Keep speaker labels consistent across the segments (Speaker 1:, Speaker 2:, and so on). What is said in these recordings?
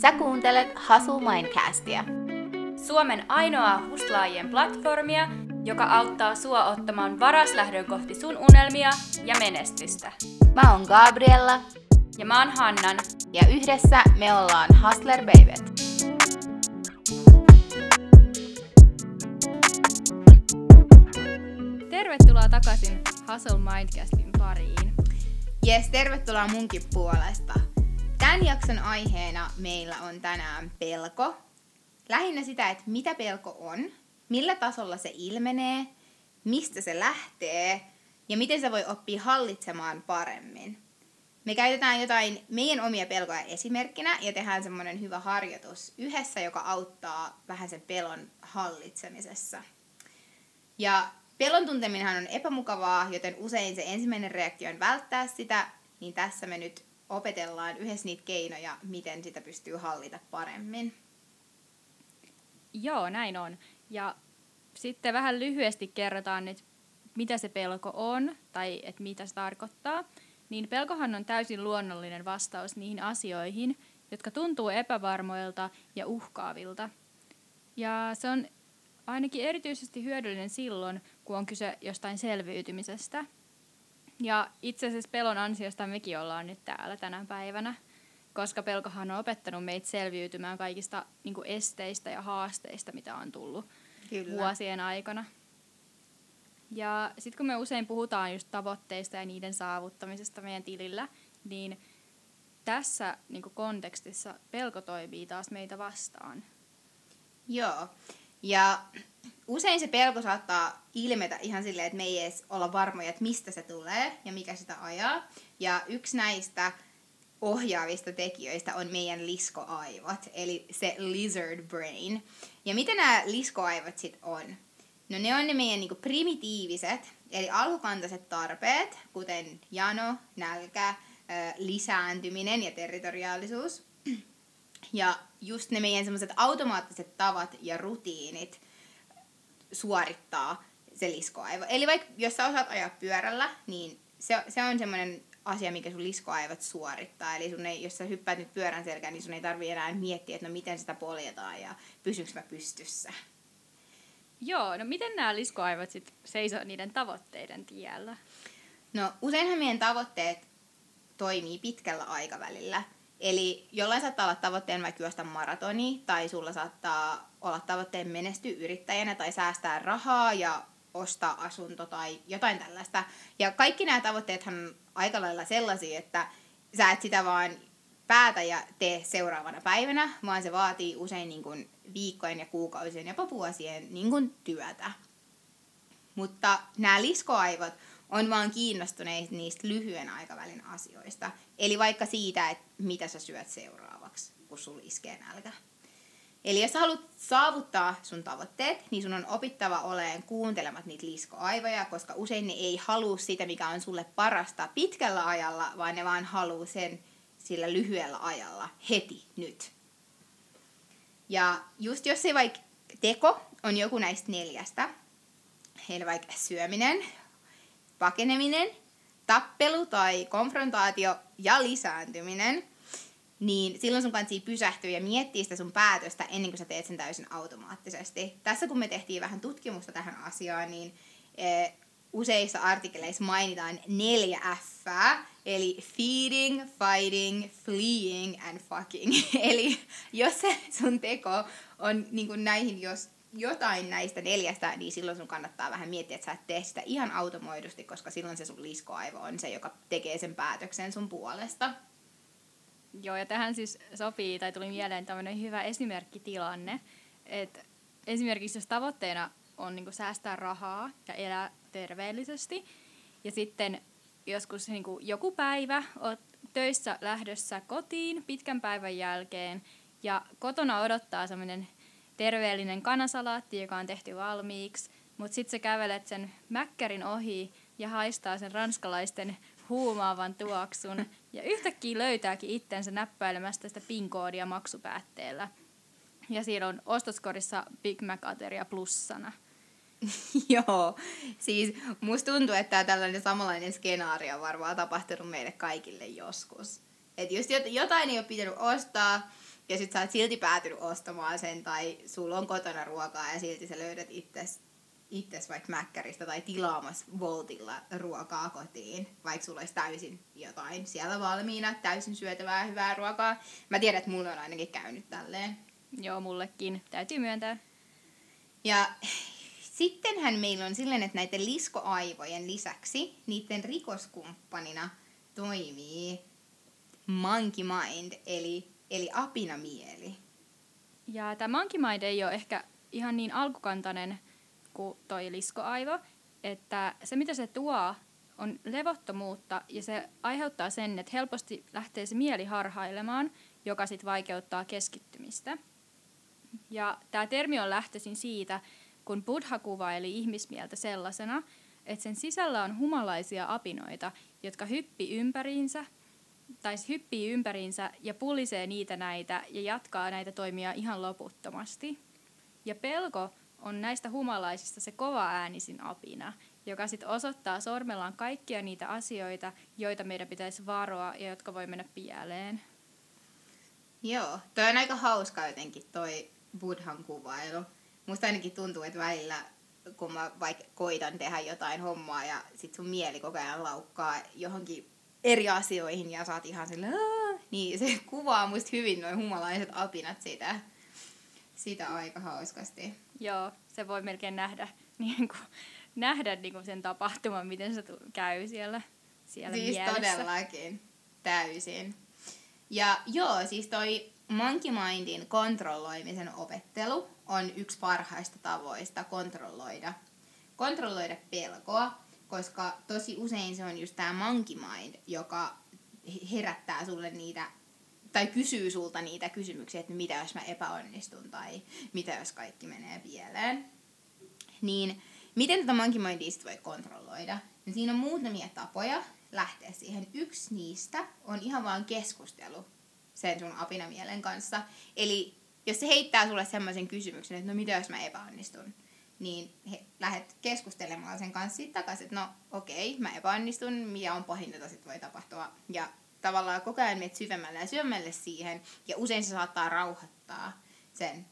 Speaker 1: Sä kuuntelet Hustle Mindcastia.
Speaker 2: Suomen ainoaa huslaajien platformia, joka auttaa sua ottamaan varaslähdön kohti sun unelmia ja menestystä.
Speaker 1: Mä oon Gabriella
Speaker 2: Ja mä oon Hannan.
Speaker 1: ja yhdessä me ollaan Hustler Babyt.
Speaker 2: Tervetuloa takaisin Hustle Mindcastin pariin.
Speaker 1: Jes, tervetuloa munkin puolesta. Tämän jakson aiheena meillä on tänään pelko. Lähinnä sitä, että mitä pelko on, millä tasolla se ilmenee, mistä se lähtee ja miten se voi oppia hallitsemaan paremmin. Me käytetään jotain meidän omia pelkoja esimerkkinä ja tehdään semmoinen hyvä harjoitus yhdessä, joka auttaa vähän sen pelon hallitsemisessa. Ja pelon tunteminenhan on epämukavaa, joten usein se ensimmäinen reaktio on välttää sitä, niin tässä me nyt opetellaan yhdessä niitä keinoja, miten sitä pystyy hallita paremmin.
Speaker 2: Joo, näin on. Ja sitten vähän lyhyesti kerrotaan nyt, mitä se pelko on tai että mitä se tarkoittaa. Niin pelkohan on täysin luonnollinen vastaus niihin asioihin, jotka tuntuu epävarmoilta ja uhkaavilta. Ja se on ainakin erityisesti hyödyllinen silloin, kun on kyse jostain selviytymisestä. Ja itse asiassa pelon ansiosta mekin ollaan nyt täällä tänä päivänä, koska pelkohan on opettanut meitä selviytymään kaikista niin esteistä ja haasteista, mitä on tullut
Speaker 1: Kyllä.
Speaker 2: vuosien aikana. Ja sitten kun me usein puhutaan just tavoitteista ja niiden saavuttamisesta meidän tilillä, niin tässä niin kontekstissa pelko toimii taas meitä vastaan.
Speaker 1: Joo. Ja usein se pelko saattaa ilmetä ihan silleen, että me ei edes olla varmoja, että mistä se tulee ja mikä sitä ajaa. Ja yksi näistä ohjaavista tekijöistä on meidän liskoaivot, eli se lizard brain. Ja mitä nämä liskoaivot sitten on? No ne on ne meidän niinku primitiiviset, eli alkukantaiset tarpeet, kuten jano, nälkä, lisääntyminen ja territoriaalisuus. Ja just ne meidän semmoiset automaattiset tavat ja rutiinit suorittaa se liskoaivo. Eli vaikka jos sä osaat ajaa pyörällä, niin se, se on semmoinen asia, mikä sun liskoaivot suorittaa. Eli sun ei, jos sä hyppäät nyt pyörän selkään, niin sun ei tarvi enää miettiä, että no miten sitä poljetaan ja pysynkö mä pystyssä.
Speaker 2: Joo, no miten nämä liskoaivot sitten seisoo niiden tavoitteiden tiellä?
Speaker 1: No useinhan meidän tavoitteet toimii pitkällä aikavälillä. Eli jollain saattaa olla tavoitteen vaikka juosta maratoni, tai sulla saattaa olla tavoitteen menestyä yrittäjänä, tai säästää rahaa ja ostaa asunto tai jotain tällaista. Ja kaikki nämä tavoitteethan on aika lailla sellaisia, että sä et sitä vaan päätä ja tee seuraavana päivänä, vaan se vaatii usein niin kuin viikkojen ja kuukausien, jopa vuosien niin työtä. Mutta nämä liskoaivot on vaan kiinnostuneet niistä lyhyen aikavälin asioista. Eli vaikka siitä, että mitä sä syöt seuraavaksi, kun sulla iskee nälkä. Eli jos haluat saavuttaa sun tavoitteet, niin sun on opittava oleen kuuntelemat niitä liskoaivoja, koska usein ne ei halua sitä, mikä on sulle parasta pitkällä ajalla, vaan ne vaan haluaa sen sillä lyhyellä ajalla, heti, nyt. Ja just jos se vaikka teko on joku näistä neljästä, eli vaikka syöminen, pakeneminen, tappelu tai konfrontaatio ja lisääntyminen, niin silloin sun kannattaa pysähtyä ja miettiä sitä sun päätöstä ennen kuin sä teet sen täysin automaattisesti. Tässä kun me tehtiin vähän tutkimusta tähän asiaan, niin e, useissa artikkeleissa mainitaan neljä F, eli feeding, fighting, fleeing and fucking. eli jos se sun teko on niin kuin näihin, jos jotain näistä neljästä, niin silloin sun kannattaa vähän miettiä, että sä et tee sitä ihan automoidusti, koska silloin se sun liskoaivo on se, joka tekee sen päätöksen sun puolesta.
Speaker 2: Joo, ja tähän siis sopii, tai tuli mieleen tämmöinen hyvä esimerkkitilanne, että esimerkiksi jos tavoitteena on niin säästää rahaa ja elää terveellisesti, ja sitten joskus niin joku päivä oot töissä lähdössä kotiin pitkän päivän jälkeen, ja kotona odottaa semmoinen terveellinen kanasalaatti, joka on tehty valmiiksi, mutta sitten sä kävelet sen mäkkärin ohi ja haistaa sen ranskalaisten huumaavan tuoksun ja yhtäkkiä löytääkin itsensä näppäilemästä sitä PIN-koodia maksupäätteellä. Ja siinä on ostoskorissa Big Mac-ateria plussana.
Speaker 1: Joo, siis musta tuntuu, että tällainen samanlainen skenaario on varmaan tapahtunut meille kaikille joskus. Että just jot- jotain ei ole pitänyt ostaa, ja sit sä oot silti päätynyt ostamaan sen, tai sulla on kotona ruokaa ja silti sä löydät itses, itses vaikka mäkkäristä tai tilaamassa Voltilla ruokaa kotiin, vaikka sulla olisi täysin jotain siellä valmiina, täysin syötävää hyvää ruokaa. Mä tiedän, että mulla on ainakin käynyt tälleen.
Speaker 2: Joo, mullekin. Täytyy myöntää.
Speaker 1: Ja sittenhän meillä on silleen, että näiden liskoaivojen lisäksi niiden rikoskumppanina toimii monkey mind, eli, eli apinamieli.
Speaker 2: Ja tämä monkey mind ei ole ehkä ihan niin alkukantainen kuin toi liskoaivo, että se mitä se tuo on levottomuutta ja se aiheuttaa sen, että helposti lähtee se mieli harhailemaan, joka sitten vaikeuttaa keskittymistä. Ja tämä termi on lähtöisin siitä, kun Buddha kuvaili ihmismieltä sellaisena, että sen sisällä on humalaisia apinoita, jotka hyppii ympäriinsä, tai hyppii ympäriinsä ja pulisee niitä näitä ja jatkaa näitä toimia ihan loputtomasti. Ja pelko on näistä humalaisista se kova äänisin apina, joka sitten osoittaa sormellaan kaikkia niitä asioita, joita meidän pitäisi varoa ja jotka voi mennä pieleen.
Speaker 1: Joo, toi on aika hauska jotenkin toi Buddhan kuvailu. Musta ainakin tuntuu, että välillä kun mä vaikka koitan tehdä jotain hommaa ja sit sun mieli koko ajan laukkaa johonkin eri asioihin ja saat ihan sille, niin se kuvaa musta hyvin noin humalaiset apinat sitä, sitä aika hauskasti.
Speaker 2: Joo, se voi melkein nähdä, niin kuin, nähdä niin kuin sen tapahtuman, miten se käy siellä, siellä
Speaker 1: Siis
Speaker 2: mielessä.
Speaker 1: todellakin, täysin. Ja joo, siis toi Monkey Mindin kontrolloimisen opettelu on yksi parhaista tavoista kontrolloida, kontrolloida pelkoa, koska tosi usein se on just tämä monkey mind, joka herättää sulle niitä tai kysyy sulta niitä kysymyksiä, että mitä jos mä epäonnistun tai mitä jos kaikki menee pieleen. Niin miten tätä monkey mindia voi kontrolloida? No siinä on muutamia tapoja lähteä siihen. Yksi niistä on ihan vaan keskustelu sen sun apinamielen kanssa. Eli jos se heittää sulle semmoisen kysymyksen, että no mitä jos mä epäonnistun, niin he, lähdet keskustelemaan sen kanssa sitten takaisin, että no okei, okay, mä epäonnistun, mikä on pahinta, jota sit voi tapahtua. Ja tavallaan koko ajan menet syvemmälle ja syvemmälle siihen, ja usein se saattaa rauhoittaa sen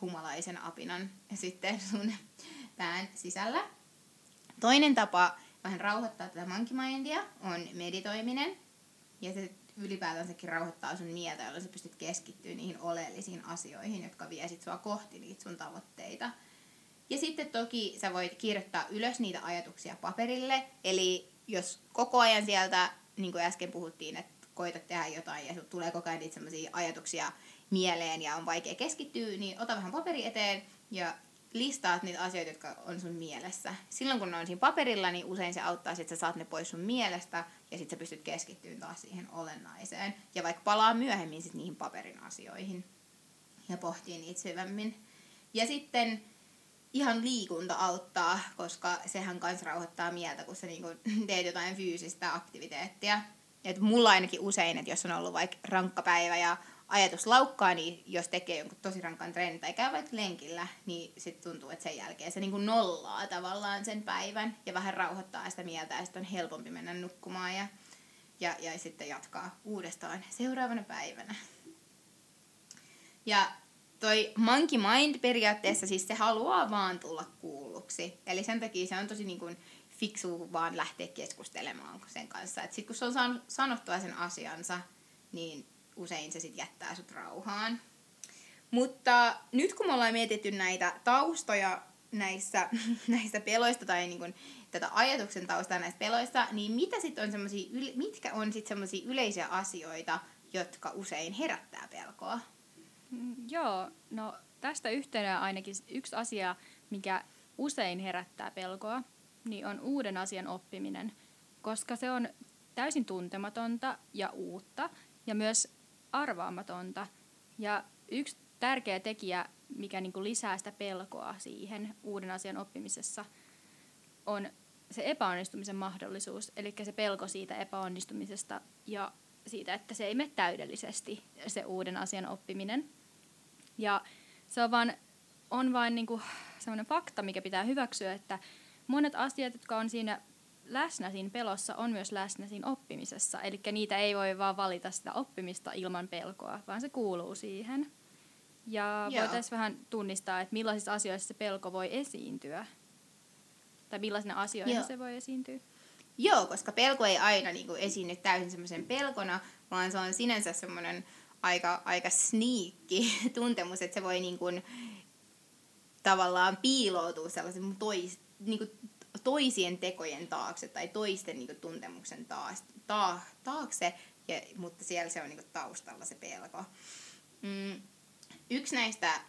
Speaker 1: humalaisen apinan sitten sun pään sisällä. Toinen tapa vähän rauhoittaa tätä monkey mindia on meditoiminen. Ja se ylipäätänsäkin rauhoittaa sun mieltä, jolloin sä pystyt keskittyä niihin oleellisiin asioihin, jotka vie sit sua kohti niitä sun tavoitteita. Ja sitten toki sä voit kirjoittaa ylös niitä ajatuksia paperille, eli jos koko ajan sieltä, niin kuin äsken puhuttiin, että koitat tehdä jotain ja tulee koko ajan niitä sellaisia ajatuksia mieleen ja on vaikea keskittyä, niin ota vähän paperi eteen ja listaat niitä asioita, jotka on sun mielessä. Silloin kun ne on siinä paperilla, niin usein se auttaa, että sä saat ne pois sun mielestä ja sitten sä pystyt keskittymään taas siihen olennaiseen. Ja vaikka palaa myöhemmin sit niihin paperin asioihin ja pohtii niitä syvemmin. Ja sitten ihan liikunta auttaa, koska sehän kans rauhoittaa mieltä, kun sä niinku teet jotain fyysistä aktiviteettia. Et mulla ainakin usein, että jos on ollut vaikka rankka päivä ja ajatus laukkaa, niin jos tekee jonkun tosi rankan treenin tai käy vaikka lenkillä, niin sitten tuntuu, että sen jälkeen se niinku nollaa tavallaan sen päivän ja vähän rauhoittaa sitä mieltä ja sitten on helpompi mennä nukkumaan ja, ja, ja sitten jatkaa uudestaan seuraavana päivänä. Ja toi monkey mind periaatteessa siis se haluaa vaan tulla kuulluksi. Eli sen takia se on tosi niin kuin fiksu vaan lähteä keskustelemaan sen kanssa. Sitten kun se on saanut sanottua sen asiansa, niin usein se sitten jättää sut rauhaan. Mutta nyt kun me ollaan mietitty näitä taustoja näissä, näistä peloista tai niin kuin tätä ajatuksen taustaa näistä peloista, niin mitä sit on mitkä on sitten semmoisia yleisiä asioita, jotka usein herättää pelkoa?
Speaker 2: Mm, joo, no tästä yhtenä ainakin yksi asia, mikä usein herättää pelkoa, niin on uuden asian oppiminen, koska se on täysin tuntematonta ja uutta ja myös arvaamatonta. Ja yksi tärkeä tekijä, mikä niin kuin lisää sitä pelkoa siihen uuden asian oppimisessa, on se epäonnistumisen mahdollisuus, eli se pelko siitä epäonnistumisesta ja siitä, että se ei mene täydellisesti, se uuden asian oppiminen. Ja se on vaan, on vain niin kuin sellainen fakta, mikä pitää hyväksyä, että monet asiat, jotka on siinä läsnä siinä pelossa on myös läsnä siinä oppimisessa. Eli niitä ei voi vaan valita sitä oppimista ilman pelkoa, vaan se kuuluu siihen. Ja voitaisiin vähän tunnistaa, että millaisissa asioissa se pelko voi esiintyä. Tai millaisina asioina Joo. se voi esiintyä.
Speaker 1: Joo, koska pelko ei aina niin kuin, esiinny täysin semmoisen pelkona, vaan se on sinänsä semmoinen aika, aika sniikki tuntemus, että se voi niin kuin, tavallaan piiloutua sellaisen tois, niin kuin, toisien tekojen taakse tai toisten niin kuin, tuntemuksen taas, ta, taakse, ja, mutta siellä se on niin kuin, taustalla se pelko. Mm, yksi näistä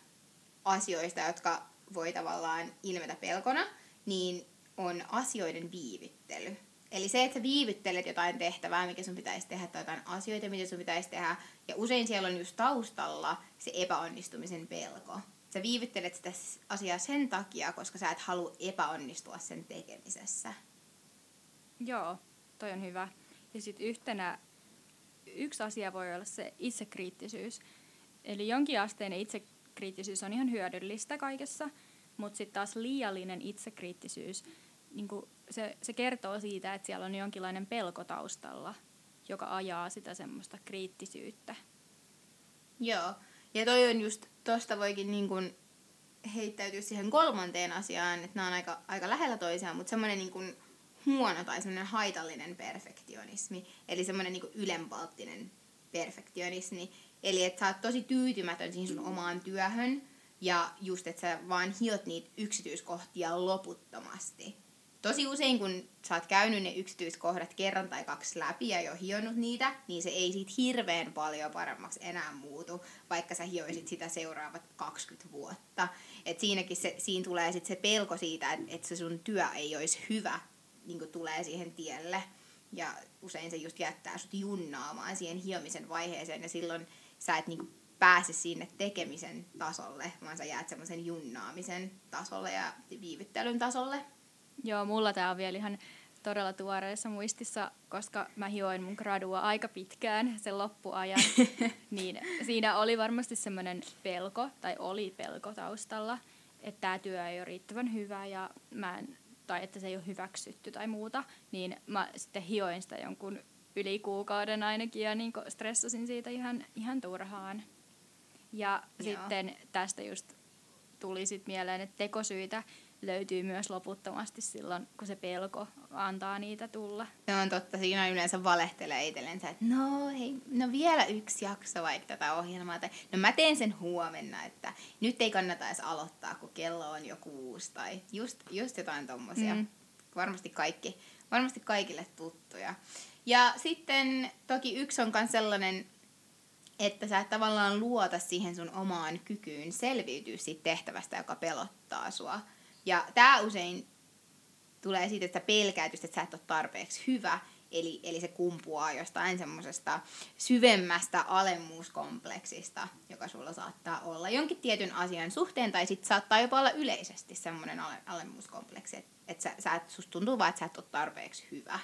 Speaker 1: asioista, jotka voi tavallaan ilmetä pelkona, niin on asioiden viivittely. Eli se, että sä viivyttelet jotain tehtävää, mikä sun pitäisi tehdä, tai jotain asioita, mitä sun pitäisi tehdä, ja usein siellä on just taustalla se epäonnistumisen pelko. Sä viivyttelet sitä asiaa sen takia, koska sä et halua epäonnistua sen tekemisessä.
Speaker 2: Joo, toi on hyvä. Ja sitten yhtenä, yksi asia voi olla se itsekriittisyys. Eli jonkinasteinen itsekriittisyys on ihan hyödyllistä kaikessa, mutta sitten taas liiallinen itsekriittisyys, niin se, se kertoo siitä, että siellä on jonkinlainen pelko taustalla, joka ajaa sitä semmoista kriittisyyttä.
Speaker 1: Joo, ja toi on just, tosta voikin niin kun heittäytyä siihen kolmanteen asiaan, että nämä on aika, aika lähellä toisiaan, mutta semmoinen niin kun huono tai semmoinen haitallinen perfektionismi, eli semmoinen niin ylenpalttinen perfektionismi, eli että sä oot tosi tyytymätön siihen sun omaan työhön, ja just, että sä vaan hiot niitä yksityiskohtia loputtomasti tosi usein, kun sä oot käynyt ne yksityiskohdat kerran tai kaksi läpi ja jo hionnut niitä, niin se ei siitä hirveän paljon paremmaksi enää muutu, vaikka sä hioisit sitä seuraavat 20 vuotta. Et siinäkin se, siinä tulee sit se pelko siitä, että et se sun työ ei olisi hyvä, niin tulee siihen tielle. Ja usein se just jättää sut junnaamaan siihen hiomisen vaiheeseen ja silloin sä et niin pääse sinne tekemisen tasolle, vaan sä jäät semmoisen junnaamisen tasolle ja viivyttelyn tasolle.
Speaker 2: Joo, mulla tämä on vielä ihan todella tuoreessa muistissa, koska mä hioin mun gradua aika pitkään sen loppuajan, niin siinä oli varmasti semmoinen pelko, tai oli pelko taustalla, että tämä työ ei ole riittävän hyvä ja mä en, tai että se ei ole hyväksytty tai muuta, niin mä sitten hioin sitä jonkun yli kuukauden ainakin ja niin stressasin siitä ihan, ihan turhaan. Ja Joo. sitten tästä just tuli sitten mieleen, että tekosyitä löytyy myös loputtomasti silloin, kun se pelko antaa niitä tulla.
Speaker 1: Se on totta, siinä yleensä valehtelee itsellensä, että no hei, no vielä yksi jakso vaikka tätä ohjelmaa, tai no mä teen sen huomenna, että nyt ei kannata edes aloittaa, kun kello on jo kuusi, tai just, just jotain tommosia. Mm. Varmasti kaikki, varmasti kaikille tuttuja. Ja sitten toki yksi on myös sellainen, että sä et tavallaan luota siihen sun omaan kykyyn selviytyä siitä tehtävästä, joka pelottaa sua ja tämä usein tulee siitä, että sä pelkäät just, että sä et ole tarpeeksi hyvä, eli, eli se kumpuaa jostain semmoisesta syvemmästä alemmuuskompleksista, joka sulla saattaa olla jonkin tietyn asian suhteen, tai sitten saattaa jopa olla yleisesti semmoinen ale, alemmuuskompleksi, että et sä, sä et, susta tuntuu vaan, että sä et ole tarpeeksi hyvä.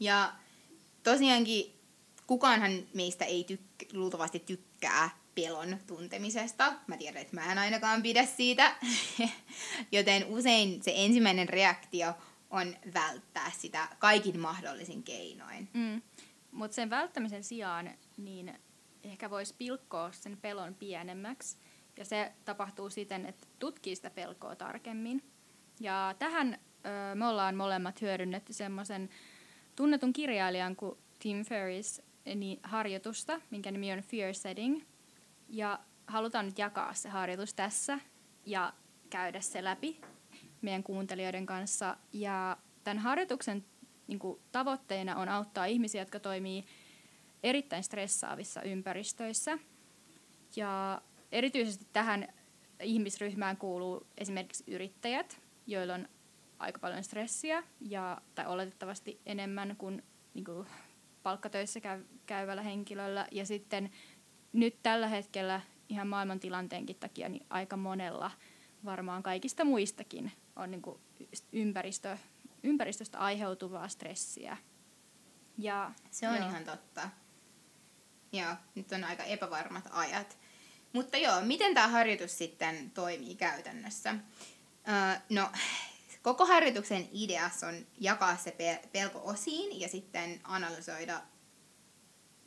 Speaker 1: Ja tosiaankin kukaanhan meistä ei tykk- luultavasti tykkää pelon tuntemisesta. Mä tiedän, että mä en ainakaan pidä siitä. Joten usein se ensimmäinen reaktio on välttää sitä kaikin mahdollisin keinoin.
Speaker 2: Mm. Mutta sen välttämisen sijaan niin ehkä voisi pilkkoa sen pelon pienemmäksi. Ja se tapahtuu siten, että tutkii sitä pelkoa tarkemmin. Ja tähän ö, me ollaan molemmat hyödynnetty semmoisen tunnetun kirjailijan kuin Tim Ferris niin harjoitusta, minkä nimi on Fear Setting. Ja halutaan nyt jakaa se harjoitus tässä ja käydä se läpi meidän kuuntelijoiden kanssa. Ja tämän harjoituksen niin kuin, tavoitteena on auttaa ihmisiä, jotka toimii erittäin stressaavissa ympäristöissä. Ja erityisesti tähän ihmisryhmään kuuluu esimerkiksi yrittäjät, joilla on aika paljon stressiä, ja, tai oletettavasti enemmän kuin, niin kuin palkkatöissä käy, käyvällä henkilöllä. Ja sitten nyt tällä hetkellä ihan maailman tilanteenkin takia niin aika monella varmaan kaikista muistakin on niin kuin ympäristö, ympäristöstä aiheutuvaa stressiä. Ja,
Speaker 1: Se on joo. ihan totta. Joo, nyt on aika epävarmat ajat. Mutta joo, miten tämä harjoitus sitten toimii käytännössä? Öö, no, koko harjoituksen ideassa on jakaa se pelko osiin ja sitten analysoida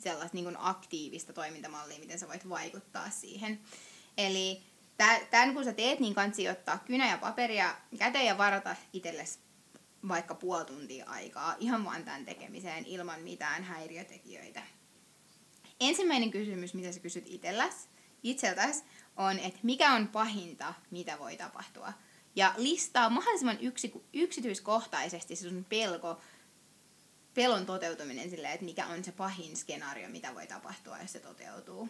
Speaker 1: sellaista niin kuin aktiivista toimintamallia, miten sä voit vaikuttaa siihen. Eli tämän kun sä teet, niin kansi ottaa kynä ja paperia käteen ja varata itsellesi vaikka puoli tuntia aikaa ihan vaan tämän tekemiseen ilman mitään häiriötekijöitä. Ensimmäinen kysymys, mitä sä kysyt itselläsi, itseltäsi, on, että mikä on pahinta, mitä voi tapahtua. Ja listaa mahdollisimman yksi, yksityiskohtaisesti se sun pelko, pelon toteutuminen silleen, että mikä on se pahin skenaario, mitä voi tapahtua, jos se toteutuu.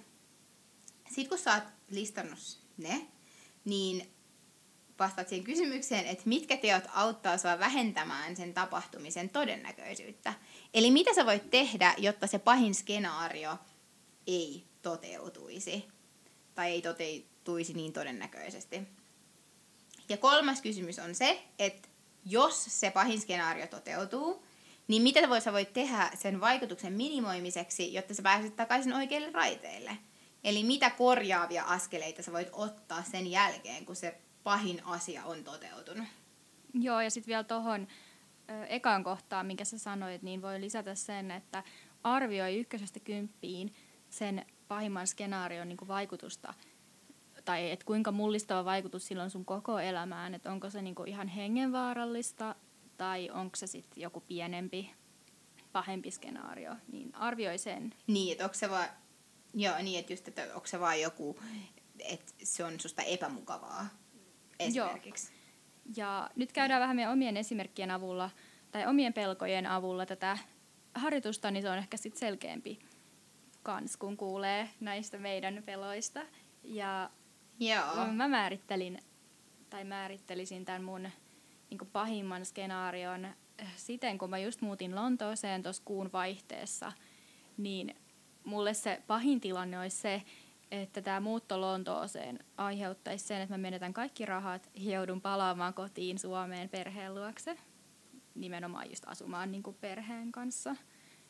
Speaker 1: Sitten kun sä oot listannut ne, niin vastaat siihen kysymykseen, että mitkä teot auttaa sua vähentämään sen tapahtumisen todennäköisyyttä. Eli mitä sä voit tehdä, jotta se pahin skenaario ei toteutuisi. Tai ei toteutuisi niin todennäköisesti. Ja kolmas kysymys on se, että jos se pahin skenaario toteutuu, niin mitä sä voit tehdä sen vaikutuksen minimoimiseksi, jotta sä pääset takaisin oikeille raiteille? Eli mitä korjaavia askeleita sä voit ottaa sen jälkeen, kun se pahin asia on toteutunut?
Speaker 2: Joo, ja sitten vielä tuohon ekaan kohtaan, minkä sä sanoit, niin voi lisätä sen, että arvioi ykkösestä kymppiin sen pahimman skenaarion niin vaikutusta tai että kuinka mullistava vaikutus sillä on sun koko elämään, että onko se niin ihan hengenvaarallista tai onko se sitten joku pienempi, pahempi skenaario, niin arvioi sen.
Speaker 1: Niin, että onko se vaan, joo, niin, että just, että onko se vaan joku, että se on susta epämukavaa esimerkiksi. Joo.
Speaker 2: Ja nyt käydään vähän meidän omien esimerkkien avulla tai omien pelkojen avulla tätä harjoitusta, niin se on ehkä sitten selkeämpi kans, kun kuulee näistä meidän peloista. Ja
Speaker 1: Joo.
Speaker 2: mä määrittelin, tai määrittelisin tämän mun niin pahimman skenaarion siten, kun mä just muutin Lontooseen tuossa kuun vaihteessa, niin mulle se pahin tilanne olisi se, että tämä muutto Lontooseen aiheuttaisi sen, että mä menetän kaikki rahat ja joudun palaamaan kotiin Suomeen perheen luokse. Nimenomaan just asumaan niin kuin perheen kanssa.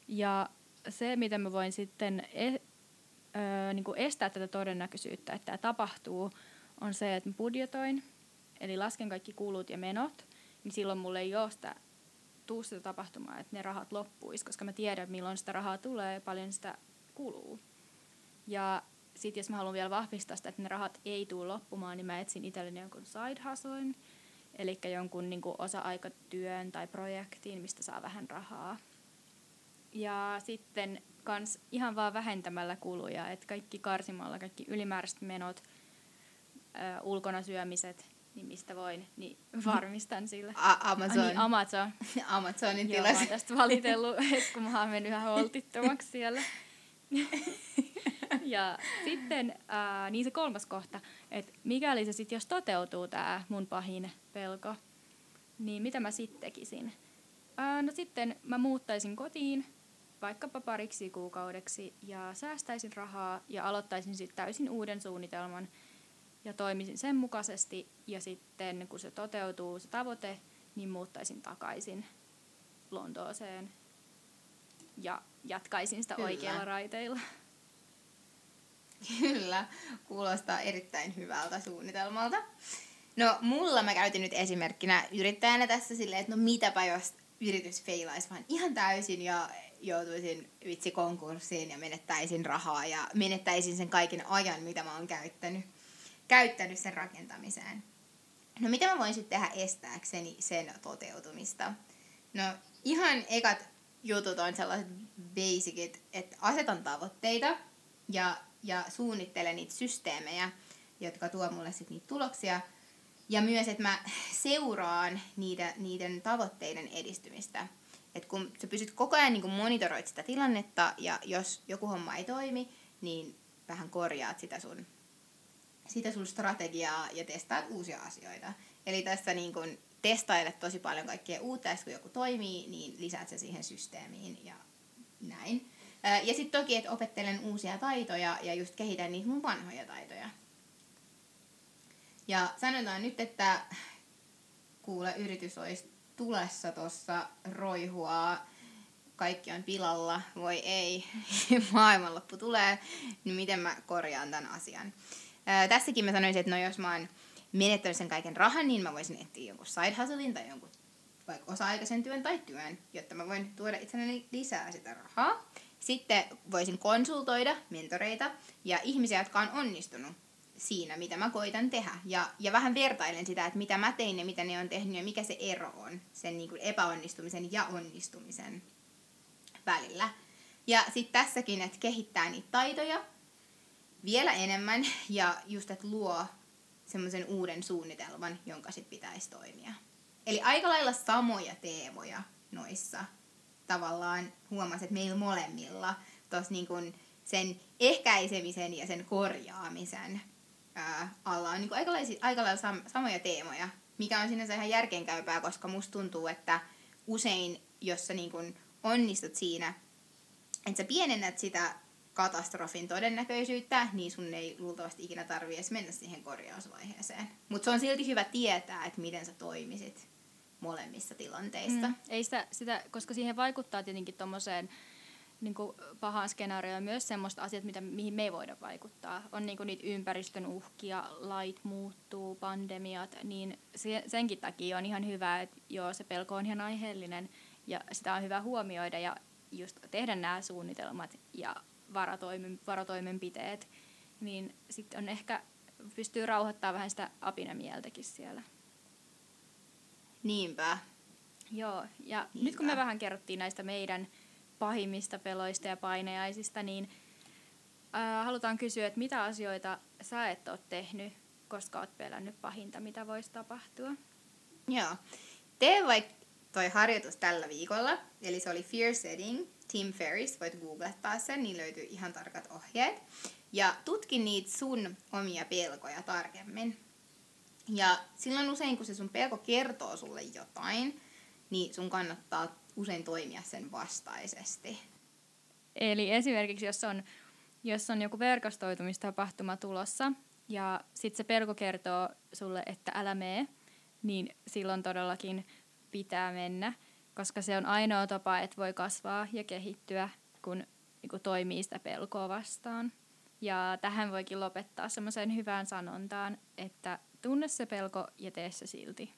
Speaker 2: Ja se, miten mä voin sitten e- öö, niin kuin estää tätä todennäköisyyttä, että tämä tapahtuu, on se, että mä budjetoin, eli lasken kaikki kulut ja menot, niin silloin mulle ei ole sitä, tuu sitä tapahtumaa, että ne rahat loppuisi, koska mä tiedän, milloin sitä rahaa tulee ja paljon sitä kuluu. Ja sitten jos mä haluan vielä vahvistaa sitä, että ne rahat ei tule loppumaan, niin mä etsin itselleni jonkun side hustlein, eli jonkun niin kuin osa-aikatyön tai projektiin, mistä saa vähän rahaa. Ja sitten kans ihan vaan vähentämällä kuluja, että kaikki karsimalla, kaikki ylimääräiset menot, ulkona syömiset, niin mistä voin, niin varmistan sillä.
Speaker 1: A- Amazon.
Speaker 2: Ah, niin, Amazon.
Speaker 1: Amazonin
Speaker 2: tilassa. Joo, mä tästä valitellut, että kun mä oon mennyt ihan holtittomaksi siellä. ja sitten ää, niin se kolmas kohta, että mikäli se sitten, jos toteutuu tämä mun pahin pelko, niin mitä mä sitten tekisin? Ää, no sitten mä muuttaisin kotiin vaikkapa pariksi kuukaudeksi ja säästäisin rahaa ja aloittaisin sitten täysin uuden suunnitelman ja toimisin sen mukaisesti ja sitten kun se toteutuu se tavoite, niin muuttaisin takaisin Lontooseen ja jatkaisin sitä Kyllä. oikeilla raiteilla.
Speaker 1: Kyllä, kuulostaa erittäin hyvältä suunnitelmalta. No mulla mä käytin nyt esimerkkinä yrittäjänä tässä silleen, että no mitäpä jos yritys feilaisi vaan ihan täysin ja joutuisin vitsi konkurssiin ja menettäisin rahaa ja menettäisin sen kaiken ajan, mitä mä oon käyttänyt, käyttänyt sen rakentamiseen. No mitä mä voin sitten tehdä estääkseni sen toteutumista? No ihan ekat jutut on sellaiset basicit, että asetan tavoitteita ja, ja suunnittelen niitä systeemejä, jotka tuo mulle sitten niitä tuloksia. Ja myös, että mä seuraan niitä, niiden tavoitteiden edistymistä että kun sä pysyt koko ajan niin monitoroit sitä tilannetta ja jos joku homma ei toimi, niin vähän korjaat sitä sun, sitä sun strategiaa ja testaat uusia asioita. Eli tässä niin kun testailet tosi paljon kaikkea uutta, ja kun joku toimii, niin lisäät se siihen systeemiin ja näin. Ja sitten toki, että opettelen uusia taitoja ja just kehitän niitä mun vanhoja taitoja. Ja sanotaan nyt, että kuule, yritys olisi tulessa tuossa roihua, kaikki on pilalla, voi ei, maailmanloppu tulee, niin miten mä korjaan tämän asian. Ää, tässäkin mä sanoisin, että no jos mä oon menettänyt sen kaiken rahan, niin mä voisin etsiä jonkun side hustlein tai jonkun vaikka osa-aikaisen työn tai työn, jotta mä voin tuoda itselleni lisää sitä rahaa. Sitten voisin konsultoida mentoreita ja ihmisiä, jotka on onnistunut siinä, mitä mä koitan tehdä. Ja, ja vähän vertailen sitä, että mitä mä tein ja mitä ne on tehnyt ja mikä se ero on sen niin kuin epäonnistumisen ja onnistumisen välillä. Ja sitten tässäkin, että kehittää niitä taitoja vielä enemmän ja just, että luo semmoisen uuden suunnitelman, jonka sitten pitäisi toimia. Eli aika lailla samoja teemoja noissa tavallaan huomasi, että meillä molemmilla tos niin sen ehkäisemisen ja sen korjaamisen ää, alla on niin aika, lailla, aika lailla sam- samoja teemoja, mikä on sinänsä ihan järkeenkäypää, koska musta tuntuu, että usein, jos sä niin onnistut siinä, että sä pienennät sitä katastrofin todennäköisyyttä, niin sun ei luultavasti ikinä tarvitse edes mennä siihen korjausvaiheeseen. Mutta se on silti hyvä tietää, että miten sä toimisit molemmissa tilanteissa. Mm.
Speaker 2: Ei sitä, sitä, koska siihen vaikuttaa tietenkin tuommoiseen niin pahaan skenaarioon myös semmoista asiat, mitä, mihin me ei voida vaikuttaa. On niin niitä ympäristön uhkia, lait muuttuu, pandemiat, niin se, senkin takia on ihan hyvä, että joo, se pelko on ihan aiheellinen ja sitä on hyvä huomioida ja just tehdä nämä suunnitelmat ja varatoimen, varotoimenpiteet, niin sitten on ehkä pystyy rauhoittamaan vähän sitä apinamieltäkin siellä.
Speaker 1: Niinpä.
Speaker 2: Joo, ja Niinpä. nyt kun me vähän kerrottiin näistä meidän pahimmista peloista ja paineaisista, niin äh, halutaan kysyä, että mitä asioita sä et ole tehnyt, koska oot pelännyt pahinta, mitä voisi tapahtua?
Speaker 1: Joo. Tee vaikka toi harjoitus tällä viikolla, eli se oli Fear Setting, Tim Ferris, voit googlettaa sen, niin löytyy ihan tarkat ohjeet. Ja tutki niitä sun omia pelkoja tarkemmin. Ja silloin usein, kun se sun pelko kertoo sulle jotain, niin sun kannattaa usein toimia sen vastaisesti.
Speaker 2: Eli esimerkiksi jos on, jos on joku verkostoitumistapahtuma tulossa ja sitten se pelko kertoo sulle, että älä mene, niin silloin todellakin pitää mennä, koska se on ainoa tapa, että voi kasvaa ja kehittyä, kun niin kun toimii sitä pelkoa vastaan. Ja tähän voikin lopettaa semmoisen hyvään sanontaan, että tunne se pelko ja tee se silti.